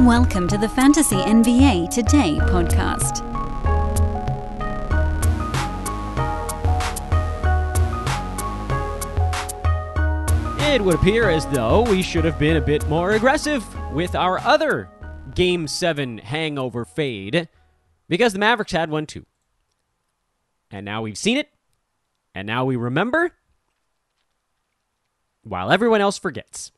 Welcome to the Fantasy NBA Today podcast. It would appear as though we should have been a bit more aggressive with our other Game 7 hangover fade because the Mavericks had one too. And now we've seen it, and now we remember, while everyone else forgets.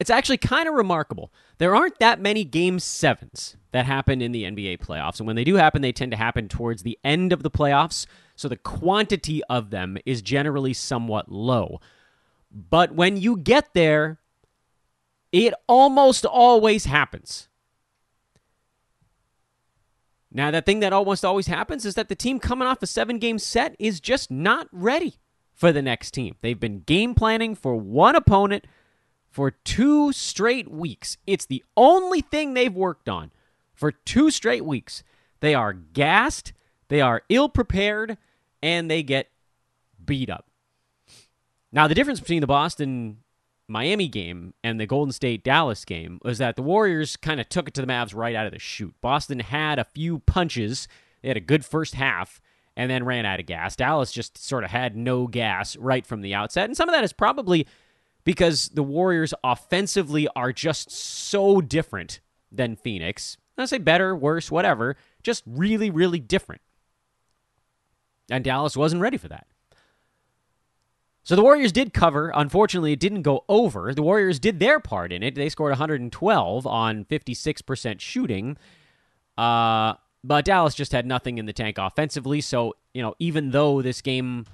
It's actually kind of remarkable. There aren't that many game sevens that happen in the NBA playoffs. And when they do happen, they tend to happen towards the end of the playoffs. So the quantity of them is generally somewhat low. But when you get there, it almost always happens. Now, that thing that almost always happens is that the team coming off a seven game set is just not ready for the next team. They've been game planning for one opponent for two straight weeks. It's the only thing they've worked on for two straight weeks. They are gassed, they are ill prepared, and they get beat up. Now, the difference between the Boston Miami game and the Golden State Dallas game was that the Warriors kind of took it to the Mavs right out of the chute. Boston had a few punches, they had a good first half, and then ran out of gas. Dallas just sort of had no gas right from the outset. And some of that is probably because the Warriors offensively are just so different than Phoenix. I say better, worse, whatever, just really, really different. And Dallas wasn't ready for that. So the Warriors did cover. Unfortunately, it didn't go over. The Warriors did their part in it. They scored 112 on 56% shooting. Uh, but Dallas just had nothing in the tank offensively. So, you know, even though this game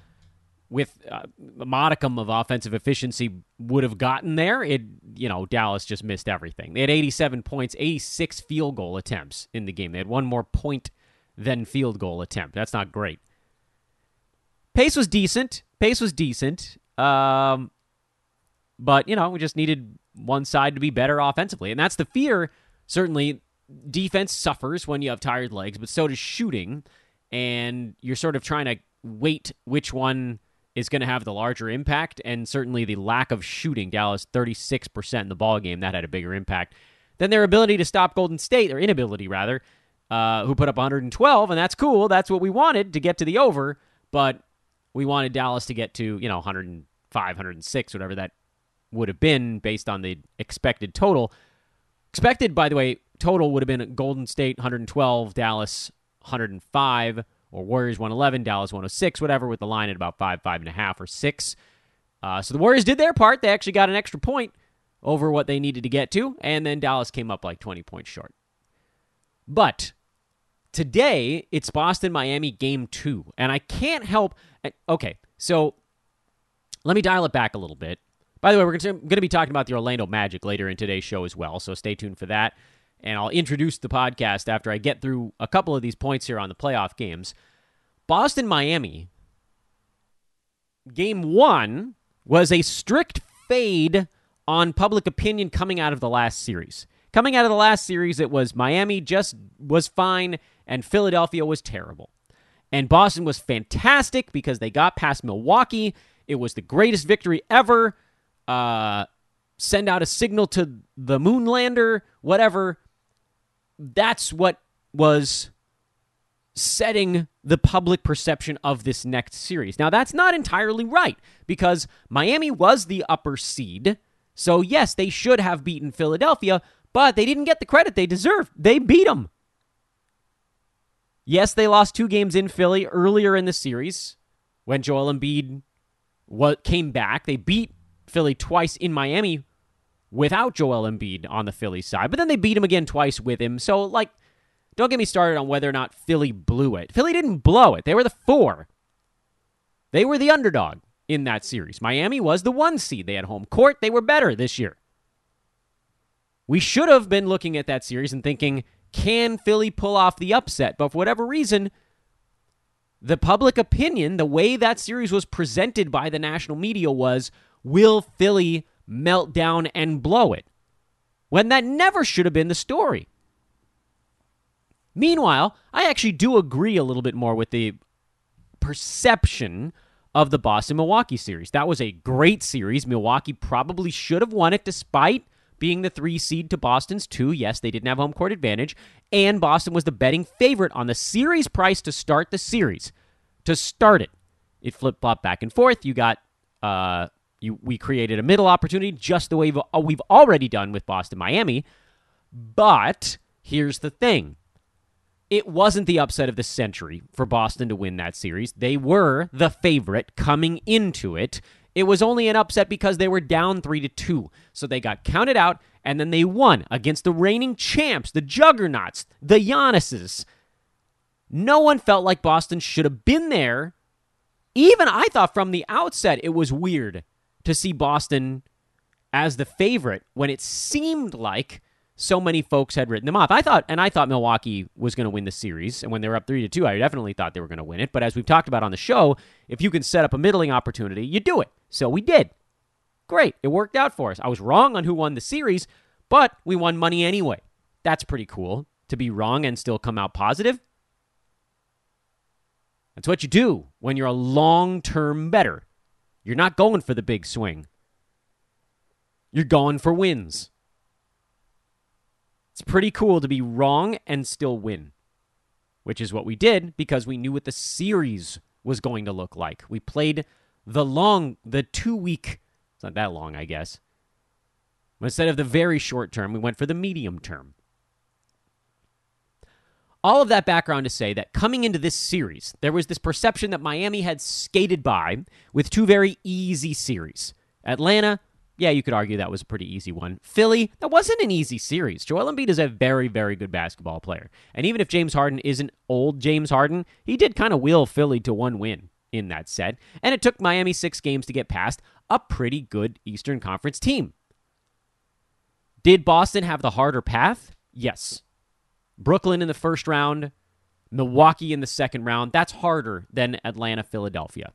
with uh, a modicum of offensive efficiency would have gotten there, it you know Dallas just missed everything. They had 87 points, 86 field goal attempts in the game. They had one more point than field goal attempt. That's not great. Pace was decent. Pace was decent. Um, but you know we just needed one side to be better offensively, and that's the fear. Certainly, defense suffers when you have tired legs, but so does shooting, and you're sort of trying to wait which one is going to have the larger impact, and certainly the lack of shooting. Dallas 36% in the ball game that had a bigger impact than their ability to stop Golden State, or inability rather, uh, who put up 112, and that's cool. That's what we wanted to get to the over, but we wanted Dallas to get to you know 105, 106, whatever that would have been based on the expected total. Expected, by the way, total would have been Golden State 112, Dallas 105 or Warriors 111, Dallas 106, whatever, with the line at about five, five and a half, or six. Uh, so the Warriors did their part. They actually got an extra point over what they needed to get to, and then Dallas came up like 20 points short. But today, it's Boston Miami game two, and I can't help. Eh, okay, so let me dial it back a little bit. By the way, we're going to be talking about the Orlando Magic later in today's show as well, so stay tuned for that and I'll introduce the podcast after I get through a couple of these points here on the playoff games. Boston Miami, game one was a strict fade on public opinion coming out of the last series. Coming out of the last series, it was Miami just was fine and Philadelphia was terrible. And Boston was fantastic because they got past Milwaukee. It was the greatest victory ever. Uh, send out a signal to the moonlander, whatever that's what was setting the public perception of this next series. Now, that's not entirely right because Miami was the upper seed. So, yes, they should have beaten Philadelphia, but they didn't get the credit they deserved. They beat them. Yes, they lost two games in Philly earlier in the series when Joel Embiid came back. They beat Philly twice in Miami without Joel Embiid on the Philly side, but then they beat him again twice with him. So, like, don't get me started on whether or not Philly blew it. Philly didn't blow it, they were the four. They were the underdog in that series. Miami was the one seed. They had home court, they were better this year. We should have been looking at that series and thinking, can Philly pull off the upset? But for whatever reason, the public opinion, the way that series was presented by the national media was, will Philly melt down and blow it, when that never should have been the story. Meanwhile, I actually do agree a little bit more with the perception of the Boston Milwaukee series. That was a great series. Milwaukee probably should have won it despite being the three seed to Boston's two. Yes, they didn't have home court advantage. And Boston was the betting favorite on the series price to start the series. To start it, it flip flopped back and forth. You got, uh, you, we created a middle opportunity just the way we've, uh, we've already done with Boston Miami. But here's the thing it wasn't the upset of the century for Boston to win that series. They were the favorite coming into it. It was only an upset because they were down 3 to 2. So they got counted out and then they won against the reigning champs, the juggernauts, the Giannis's. No one felt like Boston should have been there. Even I thought from the outset it was weird to see Boston as the favorite when it seemed like so many folks had written them off. I thought, and I thought Milwaukee was going to win the series, and when they were up three to two, I definitely thought they were going to win it. But as we've talked about on the show, if you can set up a middling opportunity, you do it. So we did. Great, it worked out for us. I was wrong on who won the series, but we won money anyway. That's pretty cool to be wrong and still come out positive. That's what you do when you're a long term bettor. You're not going for the big swing. You're going for wins. It's pretty cool to be wrong and still win, which is what we did because we knew what the series was going to look like. We played the long, the two week, it's not that long, I guess. Instead of the very short term, we went for the medium term. All of that background to say that coming into this series, there was this perception that Miami had skated by with two very easy series Atlanta yeah, you could argue that was a pretty easy one. Philly, that wasn't an easy series. Joel Embiid is a very, very good basketball player. And even if James Harden isn't old James Harden, he did kind of wheel Philly to one win in that set. And it took Miami six games to get past a pretty good Eastern Conference team. Did Boston have the harder path? Yes. Brooklyn in the first round, Milwaukee in the second round. That's harder than Atlanta, Philadelphia.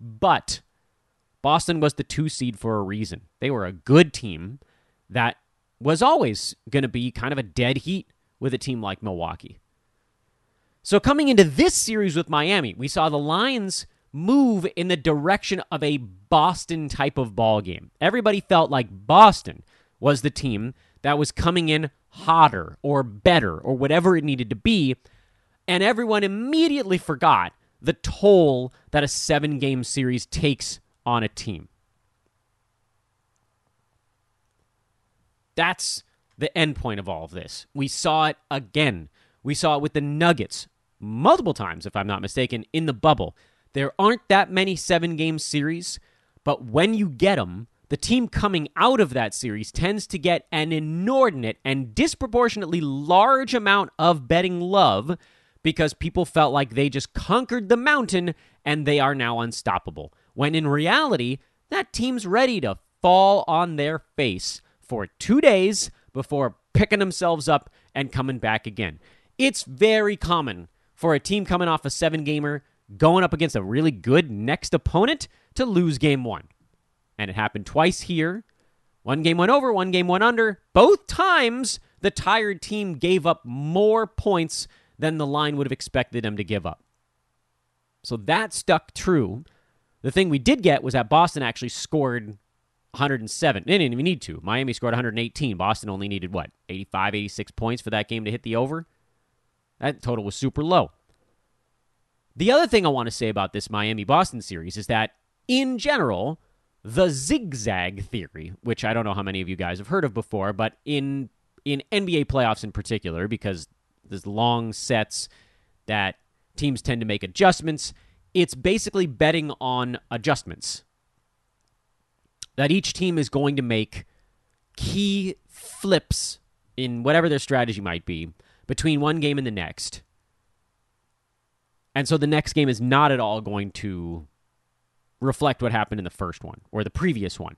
But Boston was the two seed for a reason. They were a good team that was always going to be kind of a dead heat with a team like Milwaukee. So coming into this series with Miami, we saw the lines move in the direction of a Boston type of ball game. Everybody felt like Boston was the team that was coming in hotter or better or whatever it needed to be, and everyone immediately forgot the toll that a 7-game series takes on a team. That's the end point of all of this. We saw it again. We saw it with the Nuggets multiple times, if I'm not mistaken, in the bubble. There aren't that many seven game series, but when you get them, the team coming out of that series tends to get an inordinate and disproportionately large amount of betting love because people felt like they just conquered the mountain and they are now unstoppable when in reality, that team's ready to fall on their face for two days before picking themselves up and coming back again. It's very common for a team coming off a seven gamer going up against a really good next opponent to lose game one. And it happened twice here. One game went over, one game went under. Both times, the tired team gave up more points than the line would have expected them to give up. So that stuck true the thing we did get was that Boston actually scored 107. They didn't even need to. Miami scored 118. Boston only needed, what, 85, 86 points for that game to hit the over? That total was super low. The other thing I want to say about this Miami Boston series is that, in general, the zigzag theory, which I don't know how many of you guys have heard of before, but in in NBA playoffs in particular, because there's long sets that teams tend to make adjustments it's basically betting on adjustments that each team is going to make key flips in whatever their strategy might be between one game and the next. And so the next game is not at all going to reflect what happened in the first one or the previous one.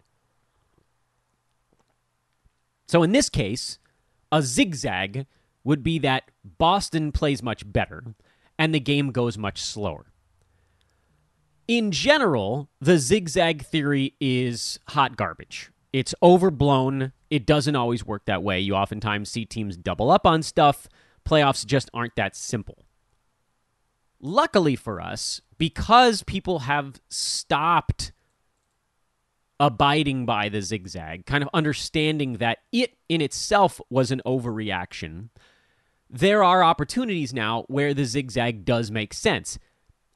So in this case, a zigzag would be that Boston plays much better and the game goes much slower in general, the zigzag theory is hot garbage. It's overblown. It doesn't always work that way. You oftentimes see teams double up on stuff. Playoffs just aren't that simple. Luckily for us, because people have stopped abiding by the zigzag, kind of understanding that it in itself was an overreaction, there are opportunities now where the zigzag does make sense.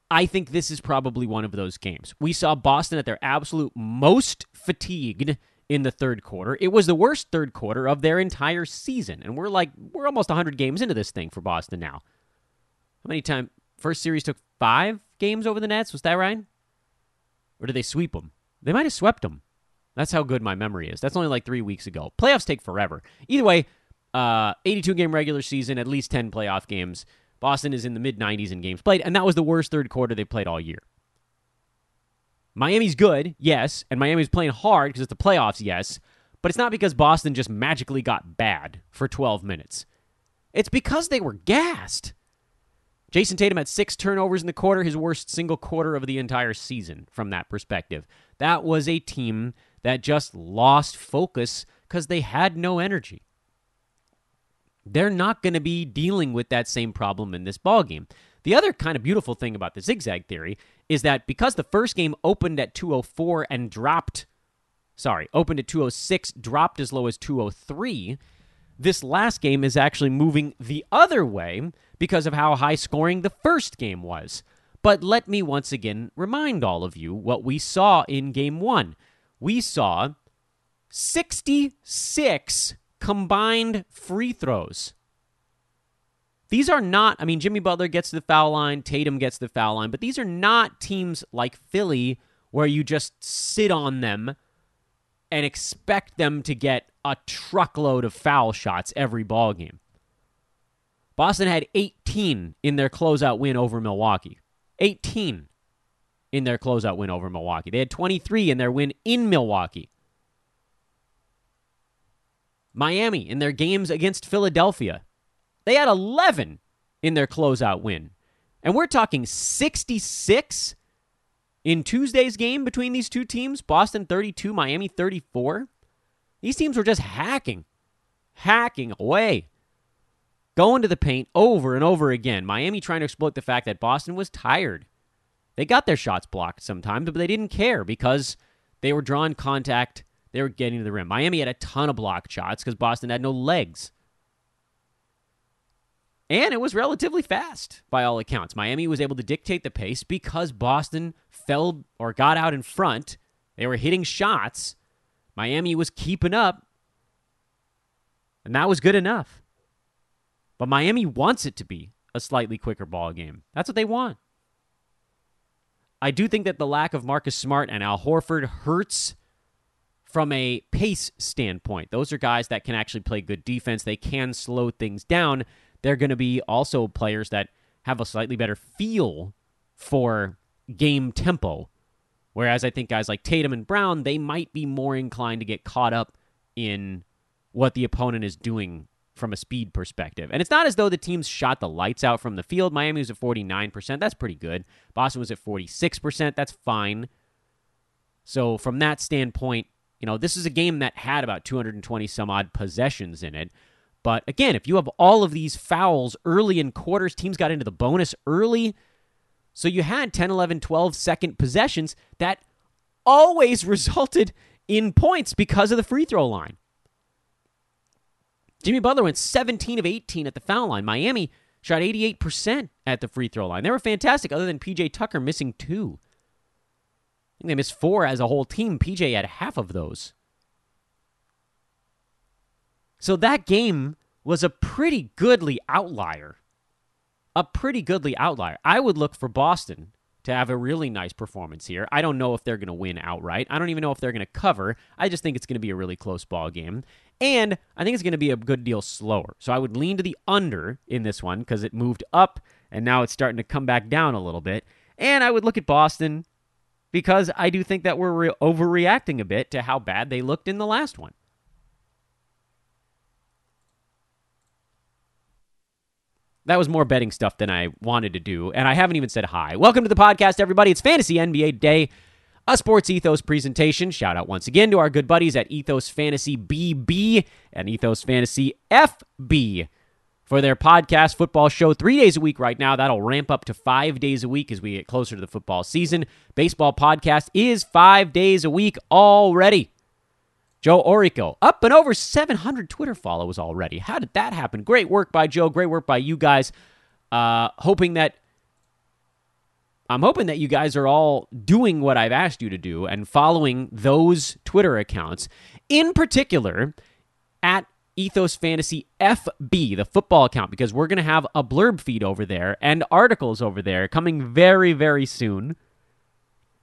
I think this is probably one of those games. We saw Boston at their absolute most fatigued in the third quarter. It was the worst third quarter of their entire season. And we're like, we're almost 100 games into this thing for Boston now. How many times? First series took five games over the Nets. Was that right? Or did they sweep them? They might have swept them. That's how good my memory is. That's only like three weeks ago. Playoffs take forever. Either way, uh, 82 game regular season, at least 10 playoff games. Boston is in the mid 90s in games played, and that was the worst third quarter they played all year. Miami's good, yes, and Miami's playing hard because it's the playoffs, yes, but it's not because Boston just magically got bad for 12 minutes. It's because they were gassed. Jayson Tatum had six turnovers in the quarter, his worst single quarter of the entire season from that perspective. That was a team that just lost focus because they had no energy. They're not going to be dealing with that same problem in this ball game. The other kind of beautiful thing about the zigzag theory is that because the first game opened at 204 and dropped sorry, opened at 206, dropped as low as 203, this last game is actually moving the other way because of how high scoring the first game was. But let me once again remind all of you what we saw in game one. We saw 66 combined free throws. These are not, I mean, Jimmy Butler gets to the foul line, Tatum gets the foul line, but these are not teams like Philly where you just sit on them and expect them to get a truckload of foul shots every ball game. Boston had 18 in their closeout win over Milwaukee. 18 in their closeout win over Milwaukee. They had 23 in their win in Milwaukee. Miami in their games against Philadelphia. They had 11 in their closeout win. And we're talking 66 in Tuesday's game between these two teams Boston 32, Miami 34. These teams were just hacking, hacking away going to the paint over and over again. Miami trying to exploit the fact that Boston was tired. They got their shots blocked sometimes, but they didn't care because they were drawing contact. They were getting to the rim. Miami had a ton of blocked shots because Boston had no legs. And it was relatively fast by all accounts. Miami was able to dictate the pace because Boston fell or got out in front. They were hitting shots. Miami was keeping up. And that was good enough. But Miami wants it to be a slightly quicker ball game. That's what they want. I do think that the lack of Marcus Smart and Al Horford hurts from a pace standpoint. Those are guys that can actually play good defense. They can slow things down. They're going to be also players that have a slightly better feel for game tempo. Whereas I think guys like Tatum and Brown, they might be more inclined to get caught up in what the opponent is doing from a speed perspective. And it's not as though the teams shot the lights out from the field. Miami was at 49%. That's pretty good. Boston was at 46%. That's fine. So, from that standpoint, you know, this is a game that had about 220 some odd possessions in it. But again, if you have all of these fouls early in quarters, teams got into the bonus early. So you had 10, 11, 12 second possessions that always resulted in points because of the free throw line. Jimmy Butler went 17 of 18 at the foul line. Miami shot 88% at the free throw line. They were fantastic, other than PJ Tucker missing two. I think they missed four as a whole team. PJ had half of those. So that game was a pretty goodly outlier. A pretty goodly outlier. I would look for Boston to have a really nice performance here. I don't know if they're going to win outright. I don't even know if they're going to cover. I just think it's going to be a really close ball game. And I think it's going to be a good deal slower. So I would lean to the under in this one because it moved up and now it's starting to come back down a little bit. And I would look at Boston because I do think that we're re- overreacting a bit to how bad they looked in the last one. That was more betting stuff than I wanted to do, and I haven't even said hi. Welcome to the podcast, everybody. It's Fantasy NBA Day a Sports Ethos presentation. Shout out once again to our good buddies at Ethos Fantasy BB and Ethos Fantasy FB for their podcast football show three days a week right now. That'll ramp up to five days a week as we get closer to the football season. Baseball podcast is five days a week already. Joe Orico, up and over 700 Twitter followers already. How did that happen? Great work by Joe. Great work by you guys. Uh, hoping that I'm hoping that you guys are all doing what I've asked you to do and following those Twitter accounts. In particular, at Ethos Fantasy FB, the football account, because we're going to have a blurb feed over there and articles over there coming very, very soon.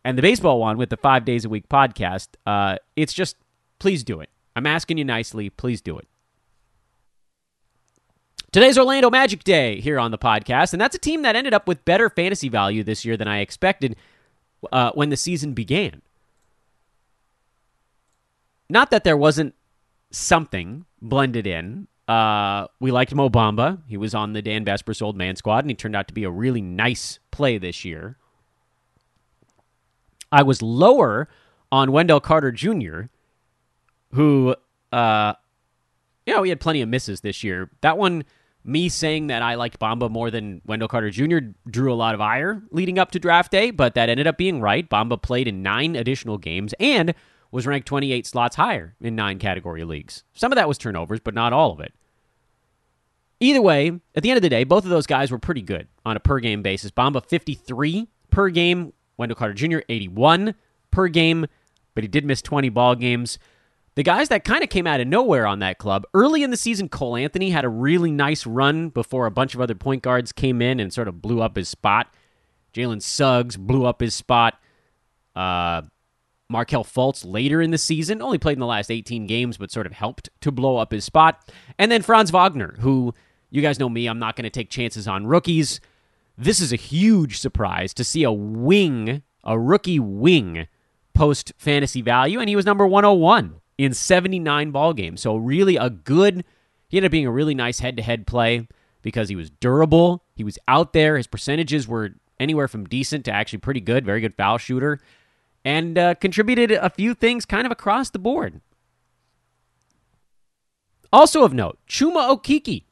And the baseball one with the five days a week podcast, uh, it's just, please do it. I'm asking you nicely, please do it. Today's Orlando Magic Day here on the podcast, and that's a team that ended up with better fantasy value this year than I expected uh, when the season began. Not that there wasn't something blended in. Uh, we liked Mo Bamba. He was on the Dan Besbris Old Man squad, and he turned out to be a really nice play this year. I was lower on Wendell Carter Jr., who, uh, you know, he had plenty of misses this year. That one, me saying that I liked Bamba more than Wendell Carter Jr. drew a lot of ire leading up to draft day, but that ended up being right. Bamba played in nine additional games and was ranked 28 slots higher in nine category leagues. Some of that was turnovers, but not all of it. Either way, at the end of the day, both of those guys were pretty good on a per game basis. Bamba 53 per game, Wendell Carter Jr. 81 per game, but he did miss 20 ball games. The guys that kind of came out of nowhere on that club early in the season, Cole Anthony had a really nice run before a bunch of other point guards came in and sort of blew up his spot. Jalen Suggs blew up his spot. Uh, Markelle Fultz later in the season, only played in the last 18 games, but sort of helped to blow up his spot. And then Franz Wagner, who you guys know me, I'm not going to take chances on rookies. This is a huge surprise to see a wing, a rookie wing, post fantasy value, and he was number 101 in 79 ball games. So really a good he ended up being a really nice head-to-head play because he was durable, he was out there, his percentages were anywhere from decent to actually pretty good, very good foul shooter and uh, contributed a few things kind of across the board. Also of note, Chuma Okeke,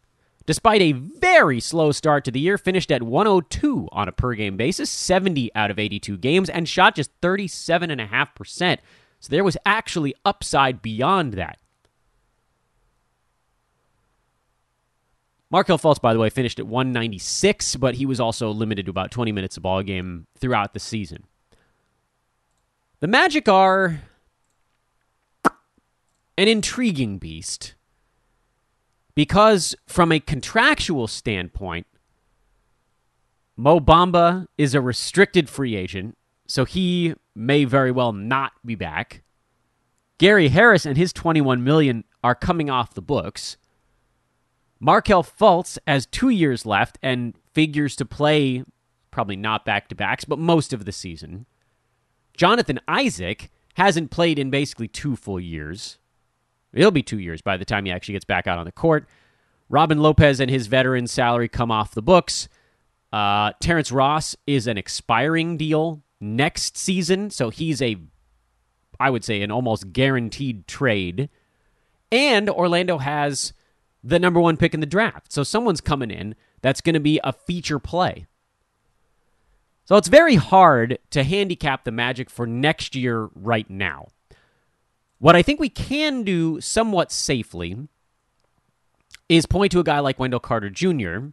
despite a very slow start to the year, finished at 102 on a per game basis, 70 out of 82 games, and shot just 37.5%. So there was actually upside beyond that. Markelle Fultz, by the way, finished at 196, but he was also limited to about 20 minutes a ball game throughout the season. The Magic are an intriguing beast because, from a contractual standpoint, Mo Bamba is a restricted free agent, so he may very well not be back. Gary Harris and his 21 million are coming off the books. Markelle Fultz has two years left and figures to play probably not back to backs, but most of the season. Jonathan Isaac hasn't played in basically two full years. It'll be two years by the time he actually gets back out on the court. Robin Lopez and his veteran salary come off the books. Uh, Terrence Ross is an expiring deal next season, so he's a, I would say, an almost guaranteed trade. And Orlando has the number one pick in the draft, so someone's coming in that's going to be a feature play. So it's very hard to handicap the Magic for next year right now. What I think we can do somewhat safely is point to a guy like Wendell Carter Jr.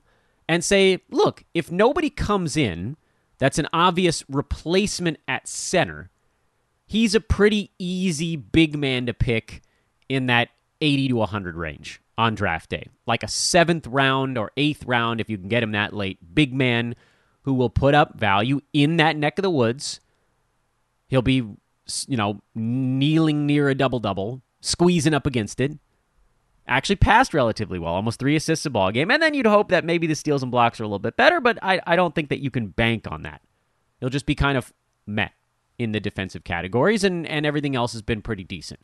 and say, look, if nobody comes in that's an obvious replacement at center, he's a pretty easy big man to pick in that 80 to 100 range on draft day. Like a seventh round or eighth round, if you can get him that late, big man who will put up value in that neck of the woods. He'll be, you know, kneeling near a double double, squeezing up against it. Actually passed relatively well, almost three assists a ball game. And then you'd hope that maybe the steals and blocks are a little bit better, but I, I don't think that you can bank on that. He'll just be kind of met in the defensive categories, and, and everything else has been pretty decent.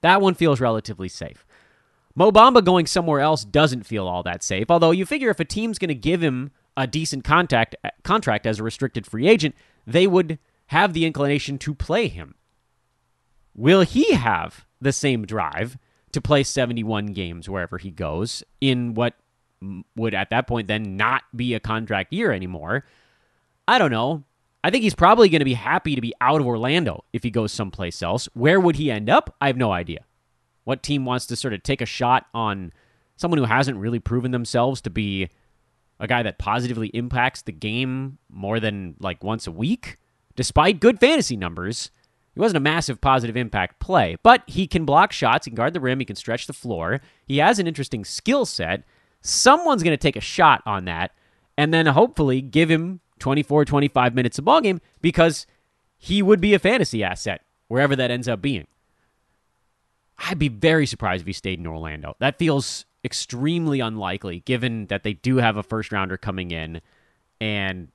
That one feels relatively safe. Mo Bamba going somewhere else doesn't feel all that safe, although you figure if a team's going to give him a decent contact uh, contract as a restricted free agent, they would have the inclination to play him. Will he have the same drive to play 71 games wherever he goes in what would at that point then not be a contract year anymore. I don't know. I think he's probably going to be happy to be out of Orlando if he goes someplace else. Where would he end up? I have no idea. What team wants to sort of take a shot on someone who hasn't really proven themselves to be a guy that positively impacts the game more than like once a week, despite good fantasy numbers? He wasn't a massive positive impact play, but he can block shots, he can guard the rim, he can stretch the floor. He has an interesting skill set. Someone's going to take a shot on that and then hopefully give him 24, 25 minutes of ball game because he would be a fantasy asset wherever that ends up being. I'd be very surprised if he stayed in Orlando. That feels extremely unlikely given that they do have a first rounder coming in and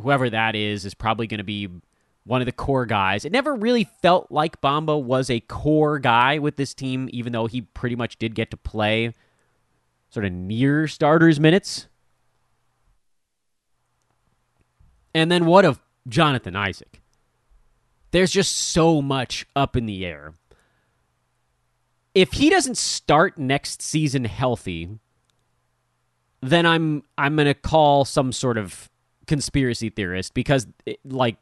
whoever that is is probably going to be one of the core guys. It never really felt like Bamba was a core guy with this team even though he pretty much did get to play sort of near starters minutes. And then what of Jonathan Isaac? There's just so much up in the air. If he doesn't start next season healthy, then I'm I'm going to call some sort of conspiracy theorist because it, like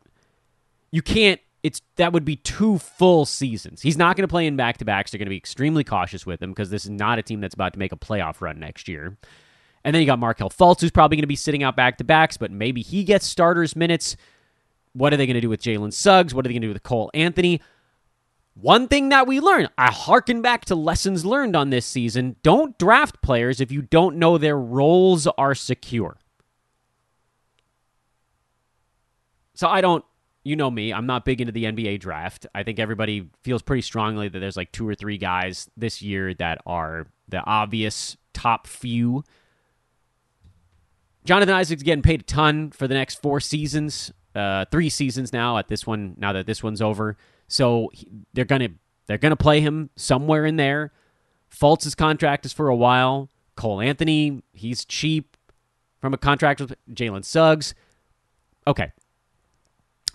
you can't it's that would be two full seasons. He's not going to play in back to backs. They're going to be extremely cautious with him because this is not a team that's about to make a playoff run next year. And then you got Markelle Fultz, who's probably going to be sitting out back to backs, but maybe he gets starters minutes. What are they going to do with Jalen Suggs? What are they going to do with Cole Anthony? One thing that we learned, I harken back to lessons learned on this season don't draft players if you don't know their roles are secure. So I don't, you know me, I'm not big into the NBA draft. I think everybody feels pretty strongly that there's like two or three guys this year that are the obvious top few Jonathan Isaac's getting paid a ton for the next four seasons, uh, three seasons now. At this one, now that this one's over, so he, they're gonna they're gonna play him somewhere in there. Fultz's contract is for a while. Cole Anthony, he's cheap from a contract with Jalen Suggs. Okay,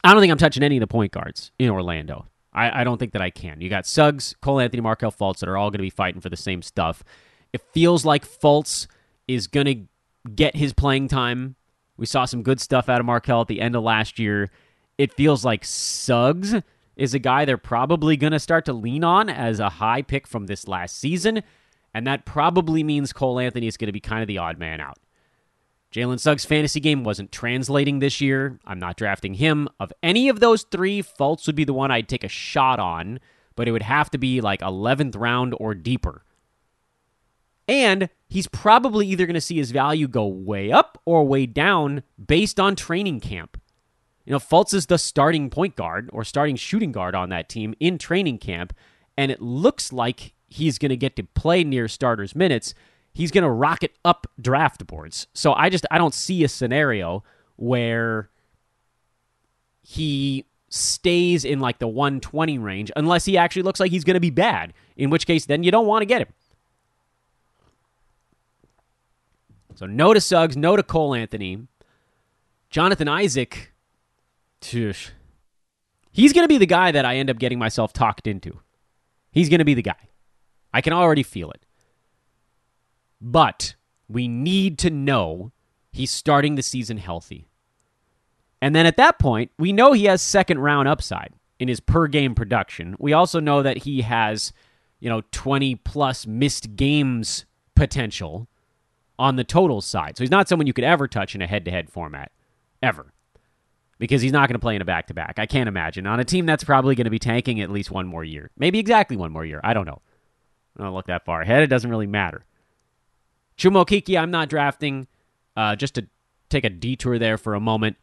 I don't think I'm touching any of the point guards in Orlando. I, I don't think that I can. You got Suggs, Cole Anthony, Markelle Fultz that are all going to be fighting for the same stuff. It feels like Fultz is going to get his playing time. We saw some good stuff out of Markelle at the end of last year. It feels like Suggs is a guy they're probably going to start to lean on as a high pick from this last season, and that probably means Cole Anthony is going to be kind of the odd man out. Jalen Suggs' fantasy game wasn't translating this year. I'm not drafting him. Of any of those three, Fultz would be the one I'd take a shot on, but it would have to be like 11th round or deeper. And he's probably either going to see his value go way up or way down based on training camp. You know, Fultz is the starting point guard or starting shooting guard on that team in training camp, and it looks like he's going to get to play near starters minutes. He's going to rocket up draft boards. So I just I don't see a scenario where he stays in like the 120 range unless he actually looks like he's going to be bad, in which case then you don't want to get him. So no to Suggs, no to Cole Anthony. Jonathan Isaac, he's going to be the guy that I end up getting myself talked into. He's going to be the guy. I can already feel it. But we need to know he's starting the season healthy. And then at that point, we know he has second round upside in his per game production. We also know that he has, you know, 20 plus missed games potential on the total side. So he's not someone you could ever touch in a head to head format, ever. Because he's not going to play in a back to back. I can't imagine. On a team that's probably going to be tanking at least one more year. Maybe exactly one more year. I don't know. I don't look that far ahead. It doesn't really matter. Chuma Okeke, I'm not drafting. Uh, just to take a detour there for a moment.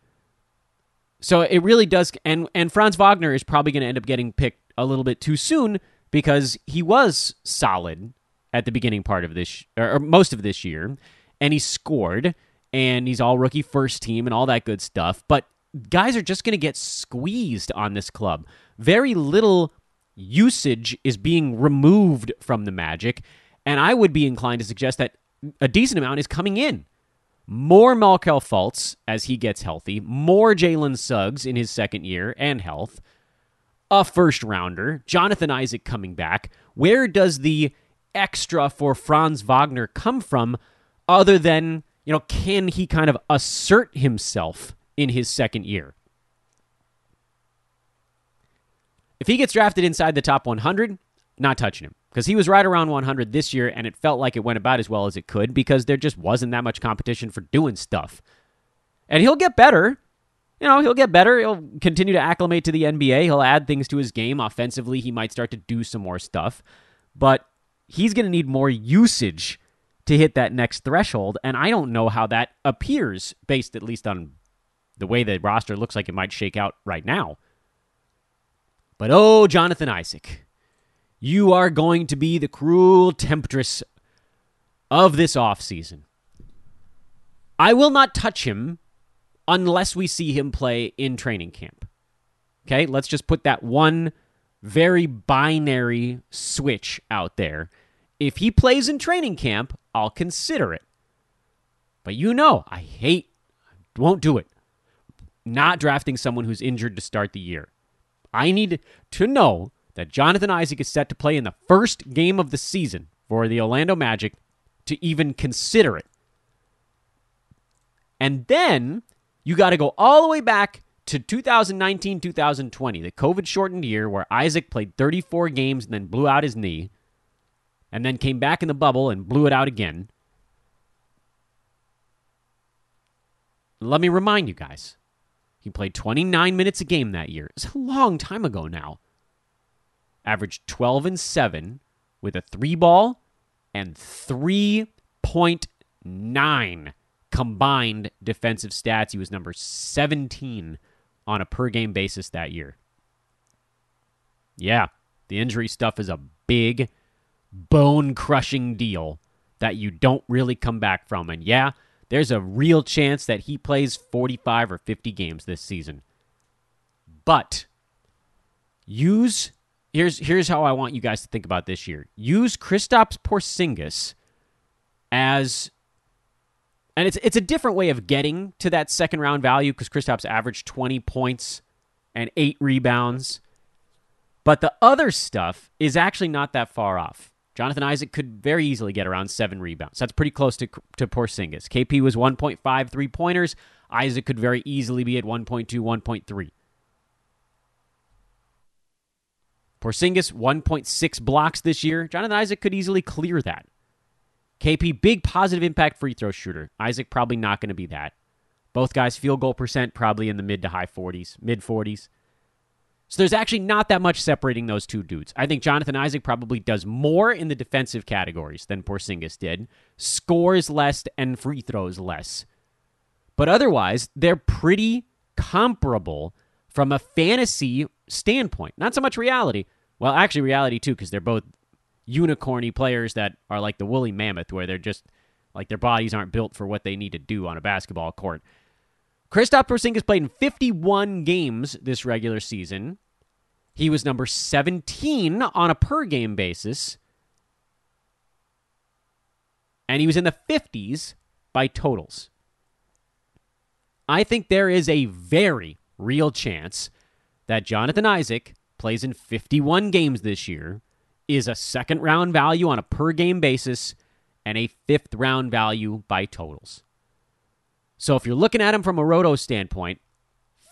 So it really does. And, and Franz Wagner is probably going to end up getting picked a little bit too soon because he was solid at the beginning part of this or, most of this year, and he scored, and he's all rookie first team and all that good stuff. But guys are just going to get squeezed on this club. Very little usage is being removed from the Magic, and I would be inclined to suggest that a decent amount is coming in. More Markelle Fultz as he gets healthy, more Jalen Suggs in his second year and health, a first rounder, Jonathan Isaac coming back. Where does the extra for Franz Wagner come from other than, you know, can he kind of assert himself in his second year? If he gets drafted inside the top 100, not touching him because he was right around 100 this year and it felt like it went about as well as it could because there just wasn't that much competition for doing stuff. And he'll get better. You know, he'll get better. He'll continue to acclimate to the NBA. He'll add things to his game. Offensively, he might start to do some more stuff. But he's going to need more usage to hit that next threshold. And I don't know how that appears based at least on the way the roster looks like it might shake out right now. But oh, Jonathan Isaac, you are going to be the cruel temptress of this offseason. I will not touch him unless we see him play in training camp. Okay, let's just put that one very binary switch out there. If he plays in training camp, I'll consider it. But you know, I hate, won't do it. Not drafting someone who's injured to start the year. I need to know that Jonathan Isaac is set to play in the first game of the season for the Orlando Magic to even consider it. And then you got to go all the way back to 2019 2020, the COVID shortened year where Isaac played 34 games and then blew out his knee, and then came back in the bubble and blew it out again. Let me remind you guys he played 29 minutes a game that year. It's a long time ago now. Averaged 12 and 7 with a three ball and 3.9 combined defensive stats. He was number 17 on a per game basis that year. Yeah, the injury stuff is a big, bone crushing deal that you don't really come back from. And yeah, there's a real chance that he plays 45 or 50 games this season. But use here's here's how I want you guys to think about this year. Use Kristaps Porzingis as and it's it's a different way of getting to that second round value because Kristaps averaged 20 points and 8 rebounds. But the other stuff is actually not that far off. Jonathan Isaac could very easily get around seven rebounds. That's pretty close to, to Porzingis. KP was 1.5 three pointers. Isaac could very easily be at 1.2, 1.3. Porzingis, 1.6 blocks this year. Jonathan Isaac could easily clear that. KP, big positive impact free throw shooter. Isaac, probably not going to be that. Both guys, field goal percent, probably in the mid to high 40s, mid 40s. So there's actually not that much separating those two dudes. I think Jonathan Isaac probably does more in the defensive categories than Porzingis did, scores less and free throws less. But otherwise, they're pretty comparable from a fantasy standpoint. Not so much reality. Well, actually, reality too, because they're both unicorny players that are like the woolly mammoth, where they're just like their bodies aren't built for what they need to do on a basketball court. Kristaps Porzingis played in 51 games this regular season. He was number 17 on a per game basis. And he was in the 50s by totals. I think there is a very real chance that Jonathan Isaac plays in 51 games this year, is a second round value on a per game basis, and a fifth round value by totals. So if you're looking at him from a roto standpoint,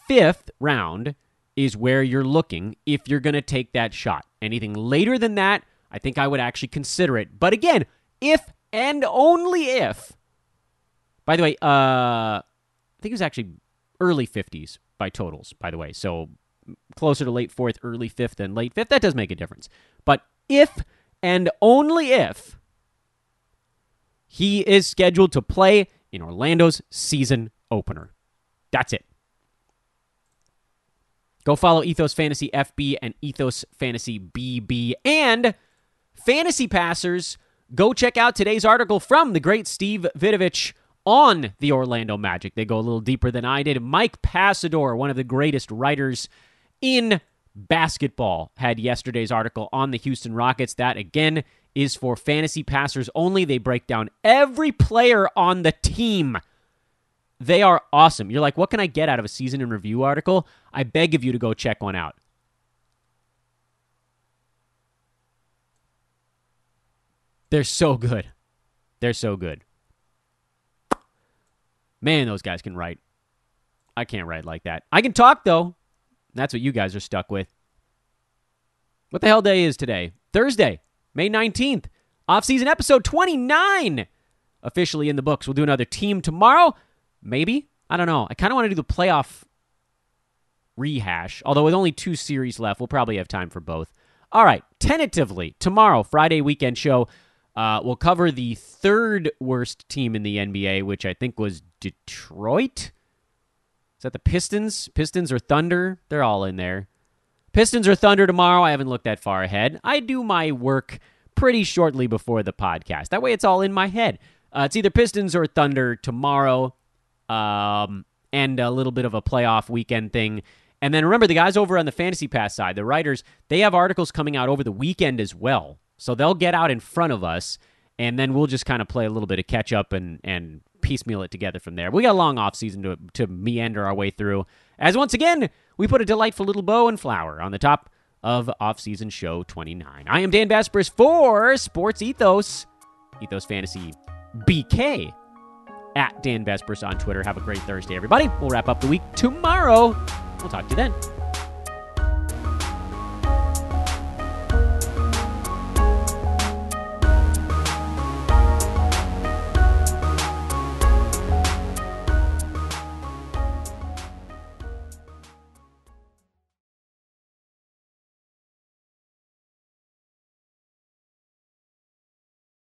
fifth round is where you're looking if you're going to take that shot. Anything later than that, I think I would actually consider it. But again, if and only if. By the way, uh, I think it was actually early 50s by totals, by the way. So closer to late fourth, early fifth than late fifth. That does make a difference. But if and only if he is scheduled to play in Orlando's season opener. That's it. Go follow Ethos Fantasy FB and Ethos Fantasy BB. And fantasy passers, go check out today's article from the great Steve Vidovich on the Orlando Magic. They go a little deeper than I did. Mike Passador, one of the greatest writers in basketball, had yesterday's article on the Houston Rockets. That, again, is for fantasy passers only. They break down every player on the team. They are awesome. You're like, what can I get out of a season in review article? I beg of you to go check one out. They're so good. They're so good. Man, those guys can write. I can't write like that. I can talk, though. That's what you guys are stuck with. What the hell day is today? Thursday, May 19th. Off-season episode 29. Officially in the books. We'll do another team tomorrow. Maybe. I don't know. I kind of want to do the playoff rehash. Although with only two series left, we'll probably have time for both. All right. Tentatively, tomorrow, Friday weekend show, uh, we'll cover the third worst team in the NBA, which I think was Detroit. Is that the Pistons? Pistons or Thunder? They're all in there. Pistons or Thunder tomorrow. I haven't looked that far ahead. I do my work pretty shortly before the podcast. That way it's all in my head. Uh, it's either Pistons or Thunder tomorrow, um, and a little bit of a playoff weekend thing. And then remember, the guys over on the Fantasy Pass side, the writers, they have articles coming out over the weekend as well. So they'll get out in front of us, and then we'll just kind of play a little bit of catch up and, and piecemeal it together from there. We got a long off season to, to meander our way through. As once again, we put a delightful little bow and flower on the top of off season show 29. I am Dan Besbris for Sports Ethos, Ethos Fantasy BK at Dan Besbris on Twitter. Have a great Thursday, everybody. We'll wrap up the week tomorrow. We'll talk to you then.